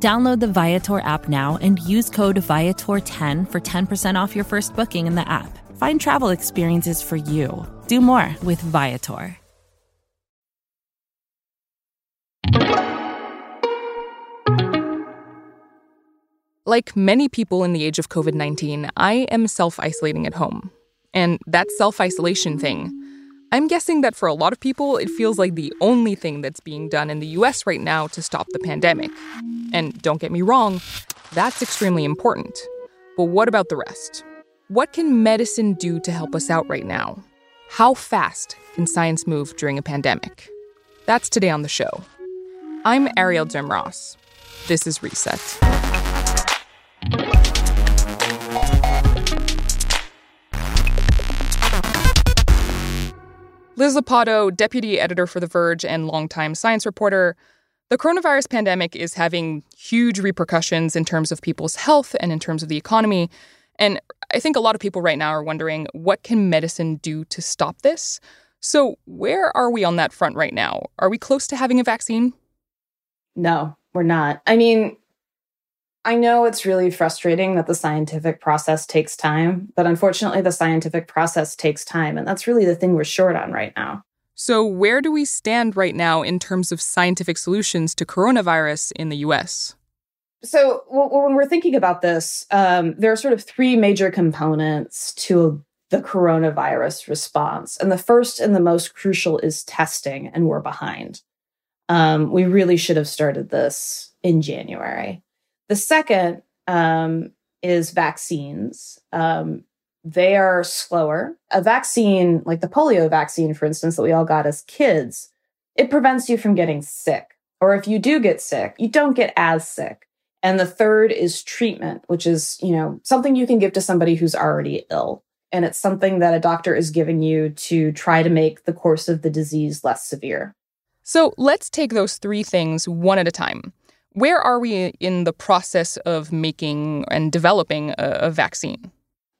Download the Viator app now and use code Viator10 for 10% off your first booking in the app. Find travel experiences for you. Do more with Viator. Like many people in the age of COVID 19, I am self isolating at home. And that self isolation thing, I'm guessing that for a lot of people, it feels like the only thing that's being done in the US right now to stop the pandemic. And don't get me wrong, that's extremely important. But what about the rest? What can medicine do to help us out right now? How fast can science move during a pandemic? That's today on the show. I'm Arielle Duhaime-Ross. This is Reset. Liz Lopatto, deputy editor for The Verge and longtime science reporter. The coronavirus pandemic is having huge repercussions in terms of people's health and in terms of the economy. And I think a lot of people right now are wondering what can medicine do to stop this? So, where are we on that front right now? Are we close to having a vaccine? No, we're not. I mean, I know it's really frustrating that the scientific process takes time, but unfortunately, the scientific process takes time. And that's really the thing we're short on right now. So, where do we stand right now in terms of scientific solutions to coronavirus in the US? So, when we're thinking about this, um, there are sort of three major components to the coronavirus response. And the first and the most crucial is testing, and we're behind. Um, we really should have started this in January. The second um, is vaccines. Um, they are slower. A vaccine, like the polio vaccine, for instance, that we all got as kids, it prevents you from getting sick. Or if you do get sick, you don't get as sick. And the third is treatment, which is, you know, something you can give to somebody who's already ill. And it's something that a doctor is giving you to try to make the course of the disease less severe. So let's take those three things one at a time. Where are we in the process of making and developing a, a vaccine?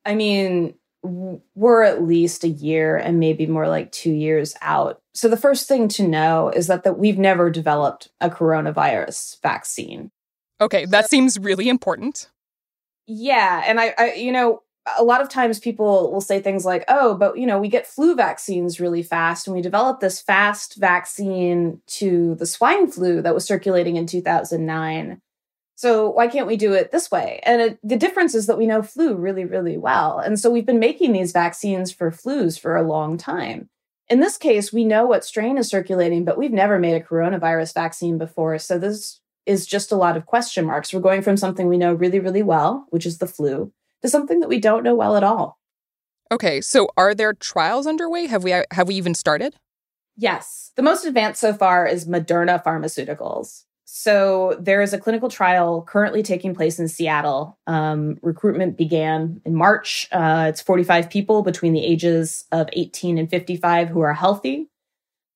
I mean, we're at least a year and maybe more like two years out. So the first thing to know is that, that we've never developed a coronavirus vaccine. Okay, that so, seems really important. Yeah, and I, I, you know, a lot of times people will say things like, oh, but you know, we get flu vaccines really fast and we developed this fast vaccine to the swine flu that was circulating in 2009. So why can't we do it this way? And it, the difference is that we know flu really, really well. And so we've been making these vaccines for flus for a long time. In this case, we know what strain is circulating, but we've never made a coronavirus vaccine before. So this is just a lot of question marks. We're going from something we know really, really well, which is the flu, to something that we don't know well at all. Okay, so are there trials underway? Have we have we even started? Yes. The most advanced so far is Moderna Pharmaceuticals. So there is a clinical trial currently taking place in Seattle. Um, recruitment began in March. Uh, it's 45 people between the ages of 18 and 55 who are healthy.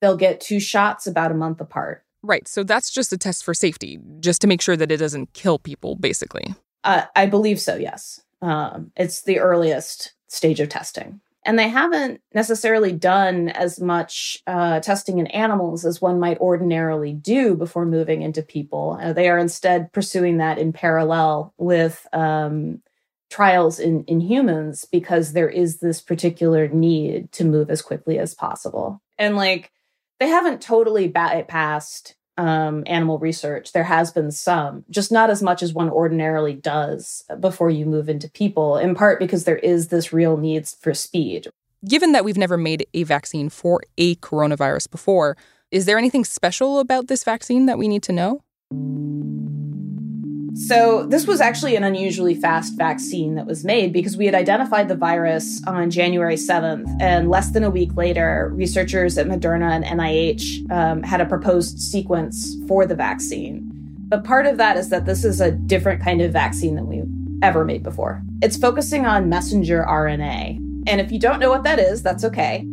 They'll get two shots about a month apart. Right. So that's just a test for safety, just to make sure that it doesn't kill people, basically. Uh, I believe so, yes. Um, it's the earliest stage of testing. And they haven't necessarily done as much uh, testing in animals as one might ordinarily do before moving into people. Uh, they are instead pursuing that in parallel with um, trials in, in humans because there is this particular need to move as quickly as possible. And like, they haven't totally bypassed um, animal research. There has been some, just not as much as one ordinarily does before you move into people, in part because there is this real need for speed. Given that we've never made a vaccine for a coronavirus before, is there anything special about this vaccine that we need to know? So, this was actually an unusually fast vaccine that was made because we had identified the virus on January 7th. And less than a week later, researchers at Moderna and NIH um, had a proposed sequence for the vaccine. But part of that is that this is a different kind of vaccine than we've ever made before. It's focusing on messenger RNA. And if you don't know what that is, that's okay.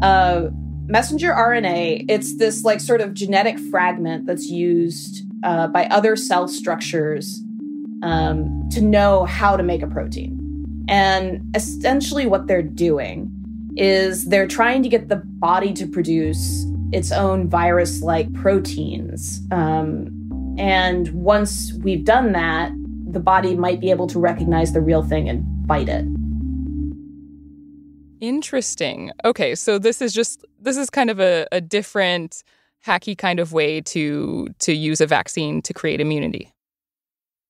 Uh, messenger RNA, it's this like sort of genetic fragment that's used uh, by other cell structures um, to know how to make a protein. And essentially, what they're doing is they're trying to get the body to produce its own virus like proteins. Um, and once we've done that, the body might be able to recognize the real thing and fight it. Interesting. Okay, so this is just this is kind of a, a different hacky kind of way to to use a vaccine to create immunity.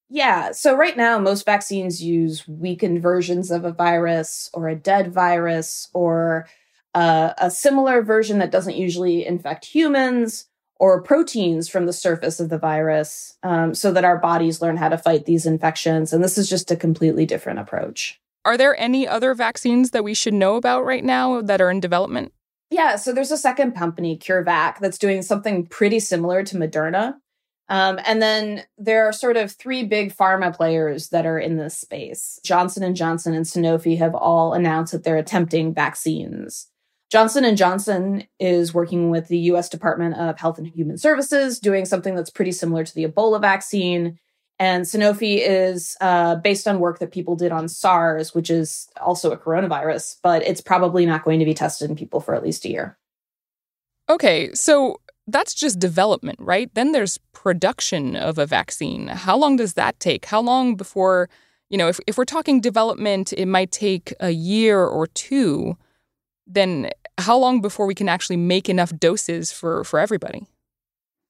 Yeah. So right now, most vaccines use weakened versions of a virus or a dead virus or uh, a similar version that doesn't usually infect humans or proteins from the surface of the virus um, so that our bodies learn how to fight these infections. And this is just a completely different approach. Are there any other vaccines that we should know about right now that are in development? Yeah, so there's a second company, CureVac, that's doing something pretty similar to Moderna. Um, and then there are sort of three big pharma players that are in this space. Johnson and Johnson and Sanofi have all announced that they're attempting vaccines. Johnson and Johnson is working with the US Department of Health and Human Services doing something that's pretty similar to the Ebola vaccine. And Sanofi is uh, based on work that people did on SARS, which is also a coronavirus, but it's probably not going to be tested in people for at least a year. Okay, so that's just development, right? Then there's production of a vaccine. How long does that take? How long before, you know, if, if we're talking development, it might take a year or two. Then how long before we can actually make enough doses for, for everybody?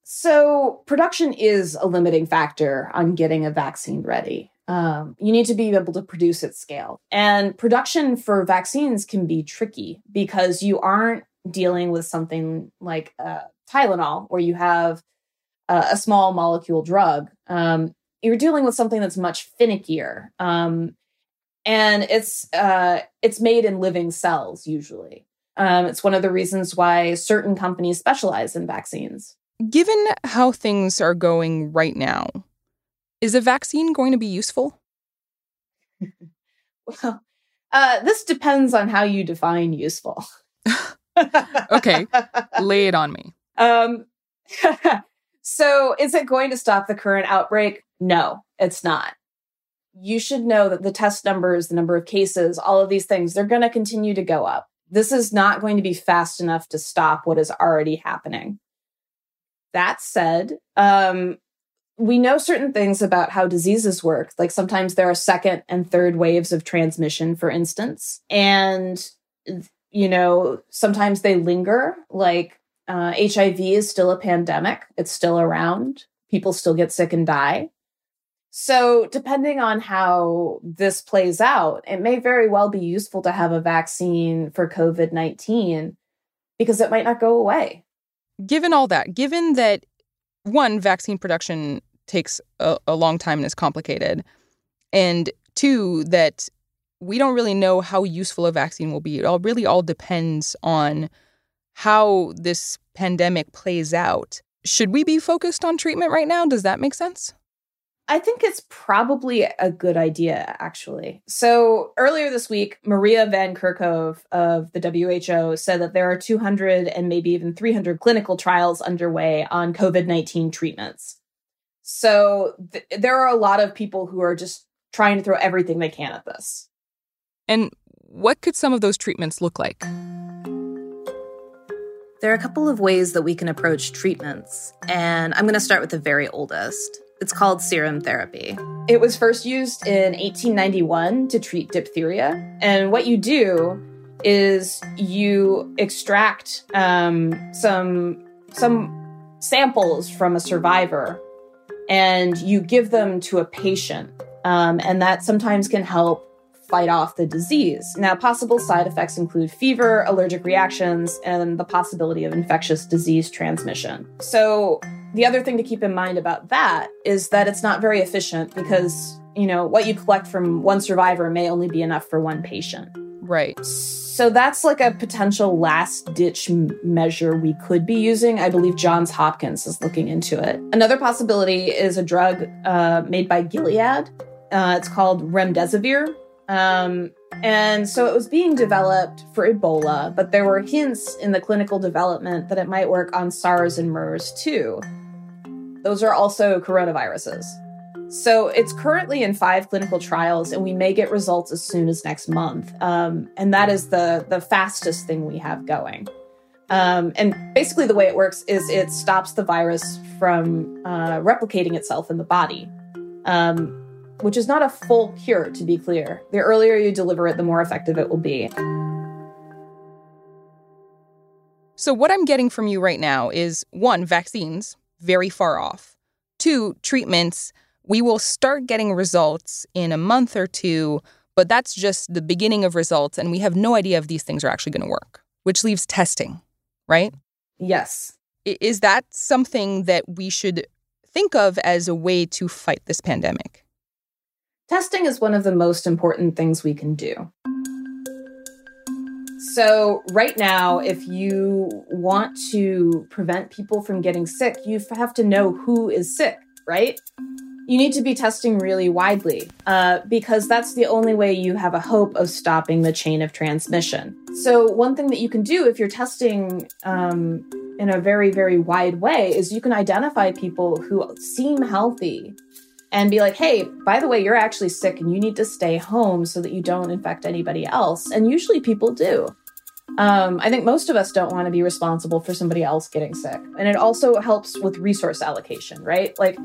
So, production is a limiting factor on getting a vaccine ready. Um, you need to be able to produce at scale. And production for vaccines can be tricky because you aren't dealing with something like uh, Tylenol, where you have uh, a small molecule drug. Um, you're dealing with something that's much finickier. Um, and it's uh, it's made in living cells usually. Um, it's one of the reasons why certain companies specialize in vaccines. Given how things are going right now, is a vaccine going to be useful? well, uh, this depends on how you define useful. okay, lay it on me. Um, so, is it going to stop the current outbreak? No, it's not. You should know that the test numbers, the number of cases, all of these things, they're going to continue to go up. This is not going to be fast enough to stop what is already happening. That said, um, we know certain things about how diseases work. Like sometimes there are second and third waves of transmission, for instance. And, you know, sometimes they linger. Like uh, HIV is still a pandemic, it's still around. People still get sick and die. So, depending on how this plays out, it may very well be useful to have a vaccine for COVID 19 because it might not go away. Given all that, given that one, vaccine production takes a, a long time and is complicated, and two, that we don't really know how useful a vaccine will be. It all really all depends on how this pandemic plays out. Should we be focused on treatment right now? Does that make sense? I think it's probably a good idea, actually. So earlier this week, Maria Van Kerkhove of the WHO said that there are 200 and maybe even 300 clinical trials underway on COVID 19 treatments. So th- there are a lot of people who are just trying to throw everything they can at this. And what could some of those treatments look like? There are a couple of ways that we can approach treatments, and I'm going to start with the very oldest. It's called serum therapy. It was first used in 1891 to treat diphtheria. And what you do is you extract um, some some samples from a survivor, and you give them to a patient, um, and that sometimes can help fight off the disease. Now, possible side effects include fever, allergic reactions, and the possibility of infectious disease transmission. So, the other thing to keep in mind about that is that it's not very efficient because, you know, what you collect from one survivor may only be enough for one patient. Right. So that's like a potential last ditch measure we could be using. I believe Johns Hopkins is looking into it. Another possibility is a drug uh, made by Gilead Uh, it's called remdesivir. Um, and so it was being developed for Ebola, but there were hints in the clinical development that it might work on SARS and MERS too. Those are also coronaviruses. So it's currently in five clinical trials, and we may get results as soon as next month. Um, and that is the the fastest thing we have going. Um, and basically, the way it works is it stops the virus from uh, replicating itself in the body. Um, which is not a full cure, to be clear. The earlier you deliver it, the more effective it will be. So, what I'm getting from you right now is one, vaccines, very far off. Two, treatments, we will start getting results in a month or two, but that's just the beginning of results, and we have no idea if these things are actually going to work, which leaves testing, right? Yes. Is that something that we should think of as a way to fight this pandemic? Testing is one of the most important things we can do. So, right now, if you want to prevent people from getting sick, you have to know who is sick, right? You need to be testing really widely uh, because that's the only way you have a hope of stopping the chain of transmission. So, one thing that you can do if you're testing um, in a very, very wide way is you can identify people who seem healthy and be like, hey, by the way, you're actually sick and you need to stay home so that you don't infect anybody else. And usually people do. Um, I think most of us don't want to be responsible for somebody else getting sick. And it also helps with resource allocation, right? Like,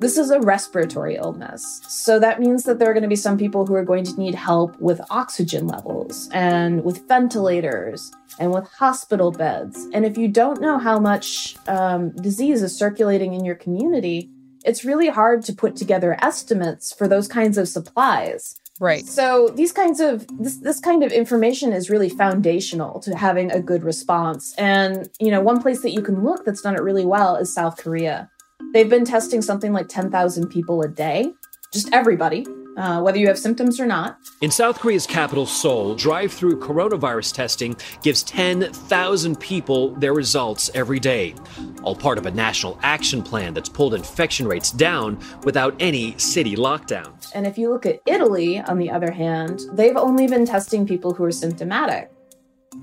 this is a respiratory illness. So that means that there are going to be some people who are going to need help with oxygen levels and with ventilators and with hospital beds. And if you don't know how much um, disease is circulating in your community, it's really hard to put together estimates for those kinds of supplies. Right. So these kinds of this this kind of information is really foundational to having a good response. And you know, one place that you can look that's done it really well is South Korea. They've been testing something like 10,000 people a day, just everybody uh, whether you have symptoms or not. In South Korea's capital, Seoul, drive through coronavirus testing gives 10,000 people their results every day. All part of a national action plan that's pulled infection rates down without any city lockdowns. And if you look at Italy, on the other hand, they've only been testing people who are symptomatic.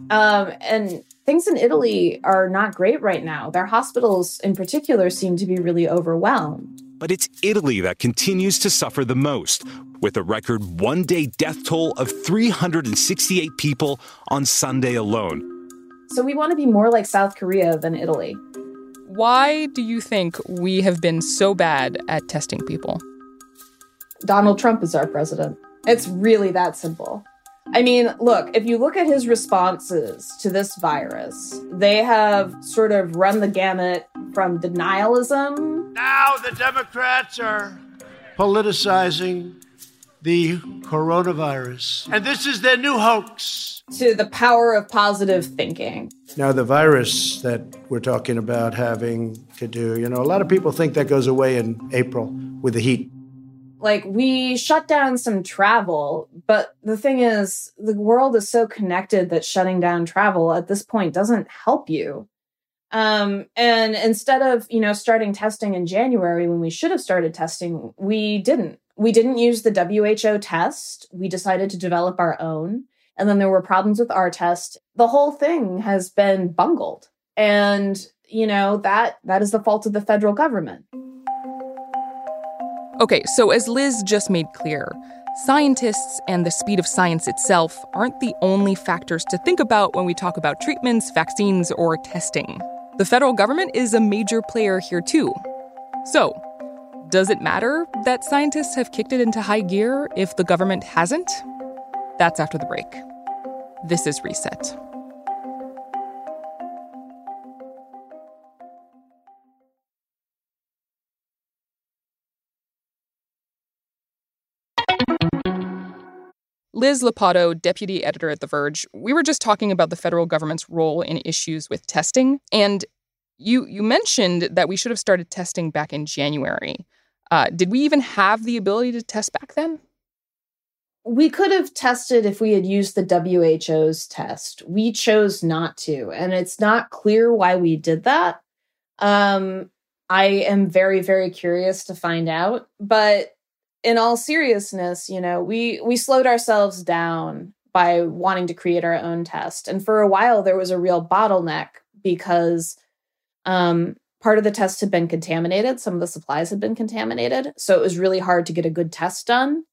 Um, and things in Italy are not great right now. Their hospitals, in particular, seem to be really overwhelmed. But it's Italy that continues to suffer the most, with a record one day death toll of 368 people on Sunday alone. So we want to be more like South Korea than Italy. Why do you think we have been so bad at testing people? Donald Trump is our president. It's really that simple. I mean, look, if you look at his responses to this virus, they have sort of run the gamut from denialism. Now the Democrats are politicizing the coronavirus. And this is their new hoax. To the power of positive thinking. Now, the virus that we're talking about having to do, you know, a lot of people think that goes away in April with the heat like we shut down some travel but the thing is the world is so connected that shutting down travel at this point doesn't help you. Um and instead of you know starting testing in january when we should have started testing we didn't. We didn't use the who test. We decided to develop our own and then there were problems with our test. The whole thing has been bungled. And you know that that is the fault of the federal government Okay, so as Liz just made clear, scientists and the speed of science itself aren't the only factors to think about when we talk about treatments, vaccines, or testing. The federal government is a major player here too. So, does it matter that scientists have kicked it into high gear if the government hasn't? That's after the break. This is Reset. Liz Lopatto, deputy editor at The Verge, we were just talking about the federal government's role in issues with testing. And you, you mentioned that we should have started testing back in January. Uh, did we even have the ability to test back then? We could have tested if we had used the WHO's test. We chose not to, and it's not clear why we did that. Um, I am very, very curious to find out. But in all seriousness, you know, we we slowed ourselves down by wanting to create our own test. And for a while there was a real bottleneck because um part of the test had been contaminated, some of the supplies had been contaminated, so it was really hard to get a good test done.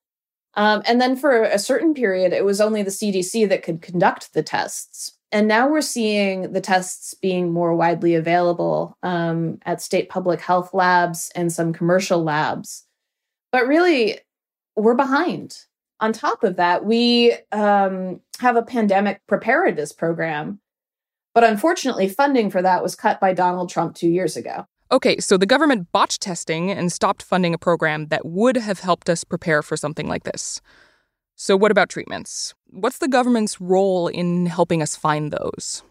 Um, and then for a certain period, it was only the CDC that could conduct the tests. And now we're seeing the tests being more widely available um, at state public health labs and some commercial labs. But really, we're behind. On top of that, we um, have a pandemic preparedness program. But unfortunately, funding for that was cut by Donald Trump two years ago. Okay, so the government botched testing and stopped funding a program that would have helped us prepare for something like this. So, what about treatments? What's the government's role in helping us find those?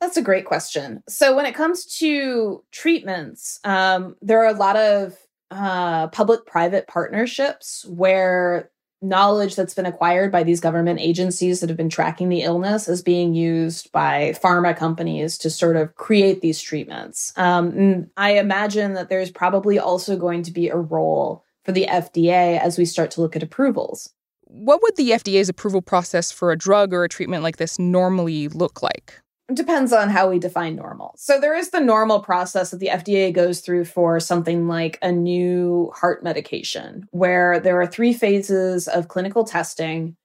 That's a great question. So, when it comes to treatments, um, there are a lot of uh, public private partnerships where knowledge that's been acquired by these government agencies that have been tracking the illness is being used by pharma companies to sort of create these treatments. Um, I imagine that there's probably also going to be a role for the FDA as we start to look at approvals. What would the FDA's approval process for a drug or a treatment like this normally look like? Depends on how we define normal. So there is the normal process that the FDA goes through for something like a new heart medication, where there are three phases of clinical testing.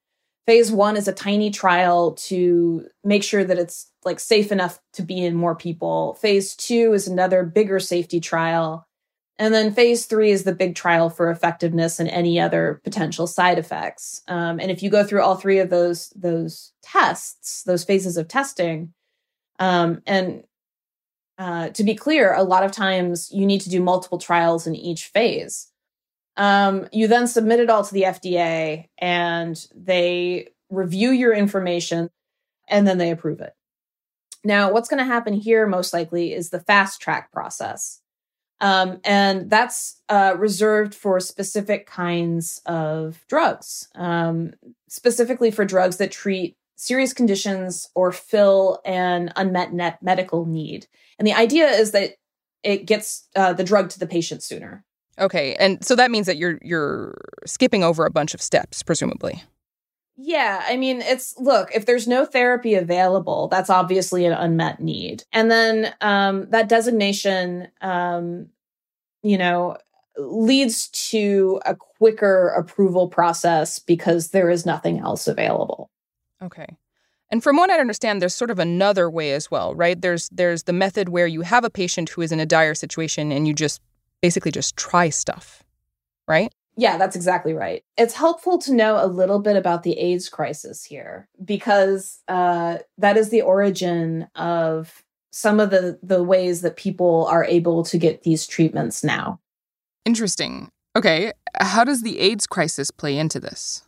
Phase one is a tiny trial to make sure that it's like safe enough to be in more people. Phase two is another bigger safety trial. And then phase three is the big trial for effectiveness and any other potential side effects. Um, and if you go through all three of those those tests, those phases of testing, um, and uh, to be clear, a lot of times you need to do multiple trials in each phase. Um, you then submit it all to the FDA and they review your information and then they approve it. Now, what's going to happen here most likely is the fast track process. Um, and that's uh, reserved for specific kinds of drugs, um, specifically for drugs that treat serious conditions or fill an unmet net medical need. And the idea is that it gets uh, the drug to the patient sooner. Okay, and so that means that you're you're skipping over a bunch of steps, presumably. Yeah, I mean, it's look, if there's no therapy available, that's obviously an unmet need. And then um, that designation, um, you know, leads to a quicker approval process because there is nothing else available. Okay. And from what I understand, there's sort of another way as well, right? There's there's the method where you have a patient who is in a dire situation and you just basically just try stuff, right? Yeah, that's exactly right. It's helpful to know a little bit about the AIDS crisis here because uh, that is the origin of some of the the ways that people are able to get these treatments now. Interesting. Okay, how does the AIDS crisis play into this?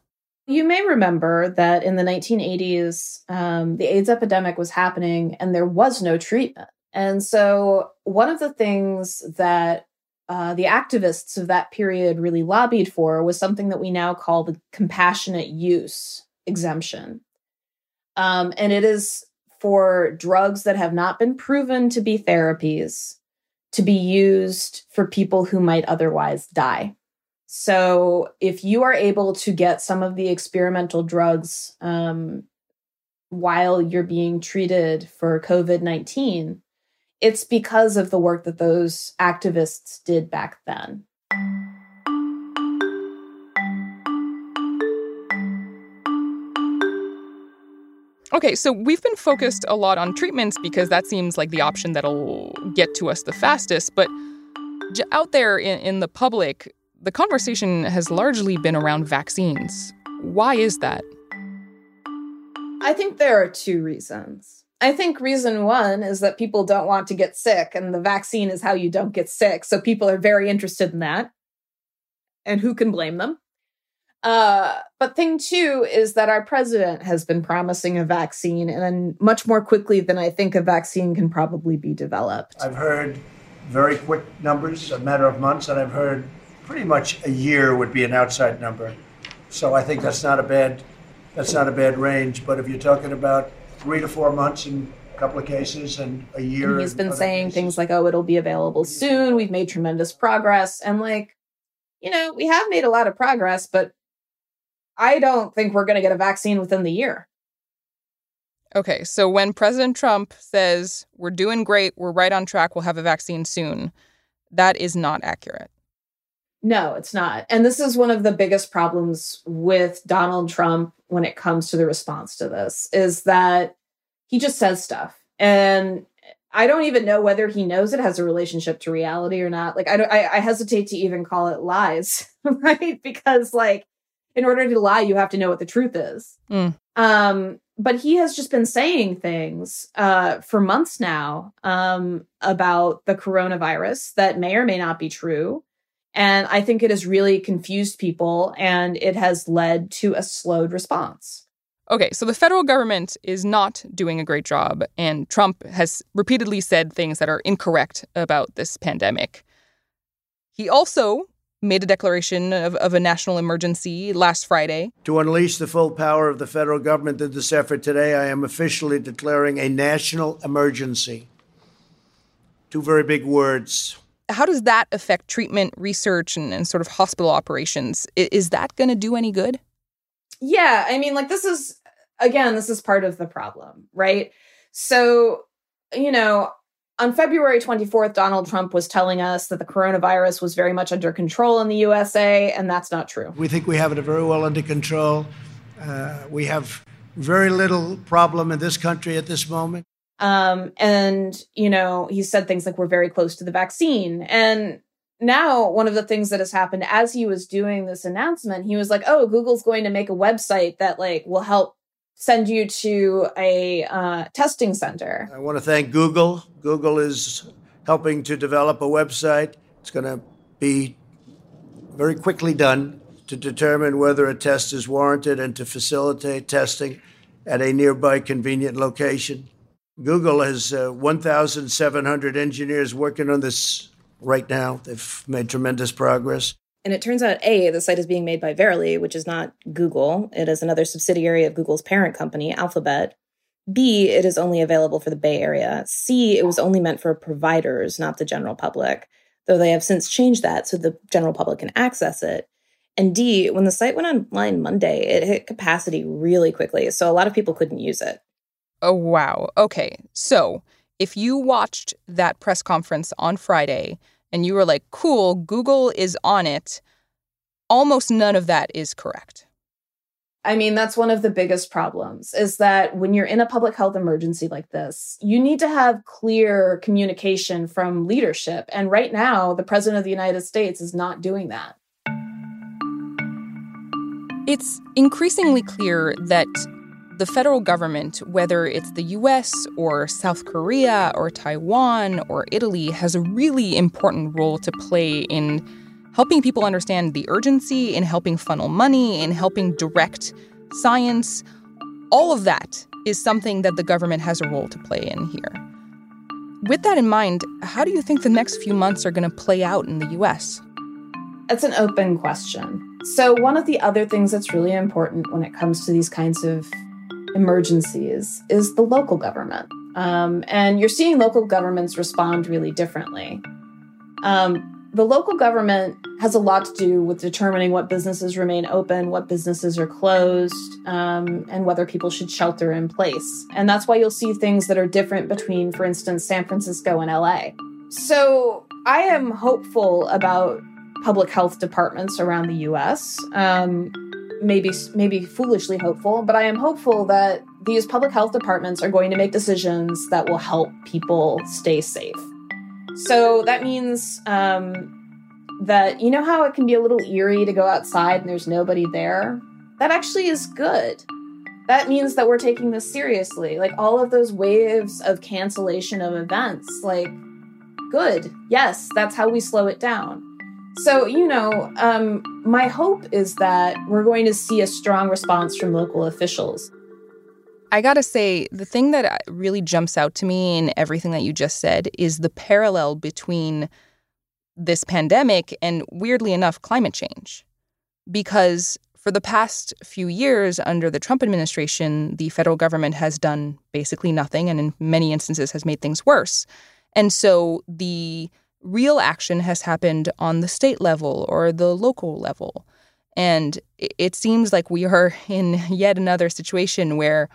You may remember that in the 1980s, um, the AIDS epidemic was happening and there was no treatment. And so, one of the things that uh, the activists of that period really lobbied for was something that we now call the compassionate use exemption. Um, and it is for drugs that have not been proven to be therapies to be used for people who might otherwise die. So if you are able to get some of the experimental drugs um, while you're being treated for COVID 19, it's because of the work that those activists did back then. Okay, so we've been focused a lot on treatments because that seems like the option that'll get to us the fastest. But out there in, in the public, the conversation has largely been around vaccines. Why is that? I think there are two reasons. I think reason one is that people don't want to get sick, and the vaccine is how you don't get sick. So people are very interested in that. And who can blame them? Uh, but thing two is that our president has been promising a vaccine, and much more quickly than I think a vaccine can probably be developed. I've heard very quick numbers, a matter of months, and I've heard pretty much a year would be an outside number. So I think that's not a bad that's not a bad range. But if you're talking about three to four months in a couple of cases and a year, and he's been saying cases. things like, "Oh, it'll be available soon. We've made tremendous progress," and like, you know, we have made a lot of progress, but I don't think we're going to get a vaccine within the year. Okay, so when President Trump says we're doing great, we're right on track, we'll have a vaccine soon, that is not accurate. No, it's not. And this is one of the biggest problems with Donald Trump when it comes to the response to this is that he just says stuff. And I don't even know whether he knows it has a relationship to reality or not. Like I don't, I, I hesitate to even call it lies, right? Because like in order to lie, you have to know what the truth is. Mm. Um, but he has just been saying things uh, for months now um, about the coronavirus that may or may not be true. And I think it has really confused people and it has led to a slowed response. Okay, so the federal government is not doing a great job, and Trump has repeatedly said things that are incorrect about this pandemic. He also made a declaration of, of a national emergency last Friday. To unleash the full power of the federal government in this effort today, I am officially declaring a national emergency. Two very big words. How does that affect treatment, research, and, and sort of hospital operations? Is, is that going to do any good? Yeah, I mean, like, this is, again, this is part of the problem, right? So, you know, on February 24th, Donald Trump was telling us that the coronavirus was very much under control in the USA, and that's not true. We think we have it very well under control. Uh, we have very little problem in this country at this moment. Um, and, you know, he said things like, we're very close to the vaccine. And now, one of the things that has happened as he was doing this announcement, he was like, oh, Google's going to make a website that, like, will help send you to a uh, testing center. I want to thank Google. Google is helping to develop a website. It's going to be very quickly done to determine whether a test is warranted and to facilitate testing at a nearby convenient location. Google has uh, 1,700 engineers working on this right now. They've made tremendous progress. And it turns out, A, the site is being made by Verily, which is not Google. It is another subsidiary of Google's parent company, Alphabet. B, it is only available for the Bay Area. C, it was only meant for providers, not the general public, though they have since changed that so the general public can access it. And D, when the site went online Monday, it hit capacity really quickly, so a lot of people couldn't use it. Oh, wow. Okay. So if you watched that press conference on Friday, and you were like, cool, Google is on it, almost none of that is correct. I mean, that's one of the biggest problems is that when you're in a public health emergency like this, you need to have clear communication from leadership. And right now, the president of the United States is not doing that. It's increasingly clear that the federal government, whether it's the US or South Korea or Taiwan or Italy, has a really important role to play in helping people understand the urgency, in helping funnel money, in helping direct science. All of that is something that the government has a role to play in here. With that in mind, how do you think the next few months are going to play out in the US? It's an open question. So, one of the other things that's really important when it comes to these kinds of emergencies is the local government. Um, and you're seeing local governments respond really differently. Um, the local government has a lot to do with determining what businesses remain open, what businesses are closed, um, and whether people should shelter in place. And that's why you'll see things that are different between, for instance, San Francisco and LA. So I am hopeful about public health departments around the US. Um, maybe maybe foolishly hopeful, but I am hopeful that these public health departments are going to make decisions that will help people stay safe. So that means um, that you know how it can be a little eerie to go outside and there's nobody there. That actually is good. That means that we're taking this seriously. Like all of those waves of cancellation of events, like good. Yes, that's how we slow it down. So, you know, um, my hope is that we're going to see a strong response from local officials. I gotta say, the thing that uh, really jumps out to me in everything that you just said is the parallel between this pandemic and, weirdly enough, climate change. Because for the past few years under the Trump administration, the federal government has done basically nothing and, in many instances, has made things worse. And so the real action has happened on the state level or the local level. And it seems like we are in yet another situation where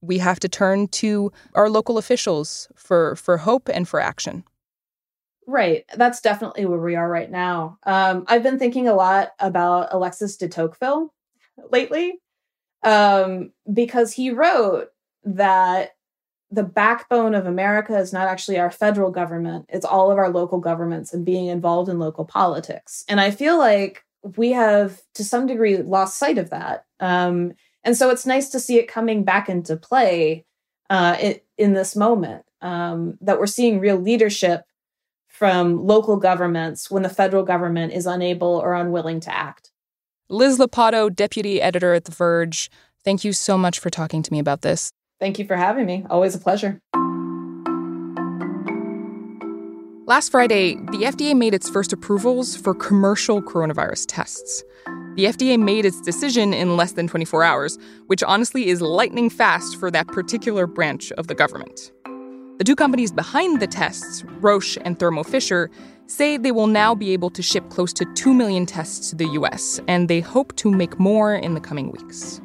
we have to turn to our local officials for, for hope and for action. Right. That's definitely where we are right now. Um, I've been thinking a lot about Alexis de Tocqueville lately um, because he wrote that the backbone of America is not actually our federal government, it's all of our local governments and being involved in local politics. And I feel like we have, to some degree, lost sight of that. Um, and so it's nice to see it coming back into play uh, in, in this moment, um, that we're seeing real leadership from local governments when the federal government is unable or unwilling to act. Liz Lopatto, deputy editor at The Verge, thank you so much for talking to me about this. Thank you for having me. Always a pleasure. Last Friday, the FDA made its first approvals for commercial coronavirus tests. The FDA made its decision in less than 24 hours, which honestly is lightning fast for that particular branch of the government. The two companies behind the tests, Roche and Thermo Fisher, say they will now be able to ship close to 2 million tests to the US, and they hope to make more in the coming weeks.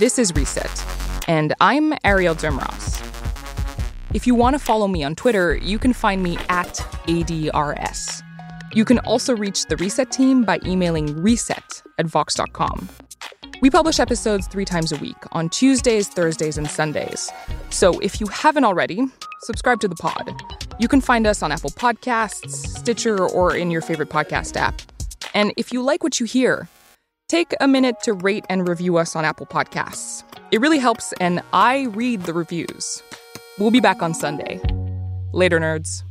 This is Reset, and I'm Arielle Duhaime-Ross. If you want to follow me on Twitter, you can find me at ADRS. You can also reach the Reset team by emailing reset at vox.com. We publish episodes three times a week on Tuesdays, Thursdays, and Sundays. So if you haven't already, subscribe to the pod. You can find us on Apple Podcasts, Stitcher, or in your favorite podcast app. And if you like what you hear, take a minute to rate and review us on Apple Podcasts. It really helps, and I read the reviews. We'll be back on Sunday. Later, nerds.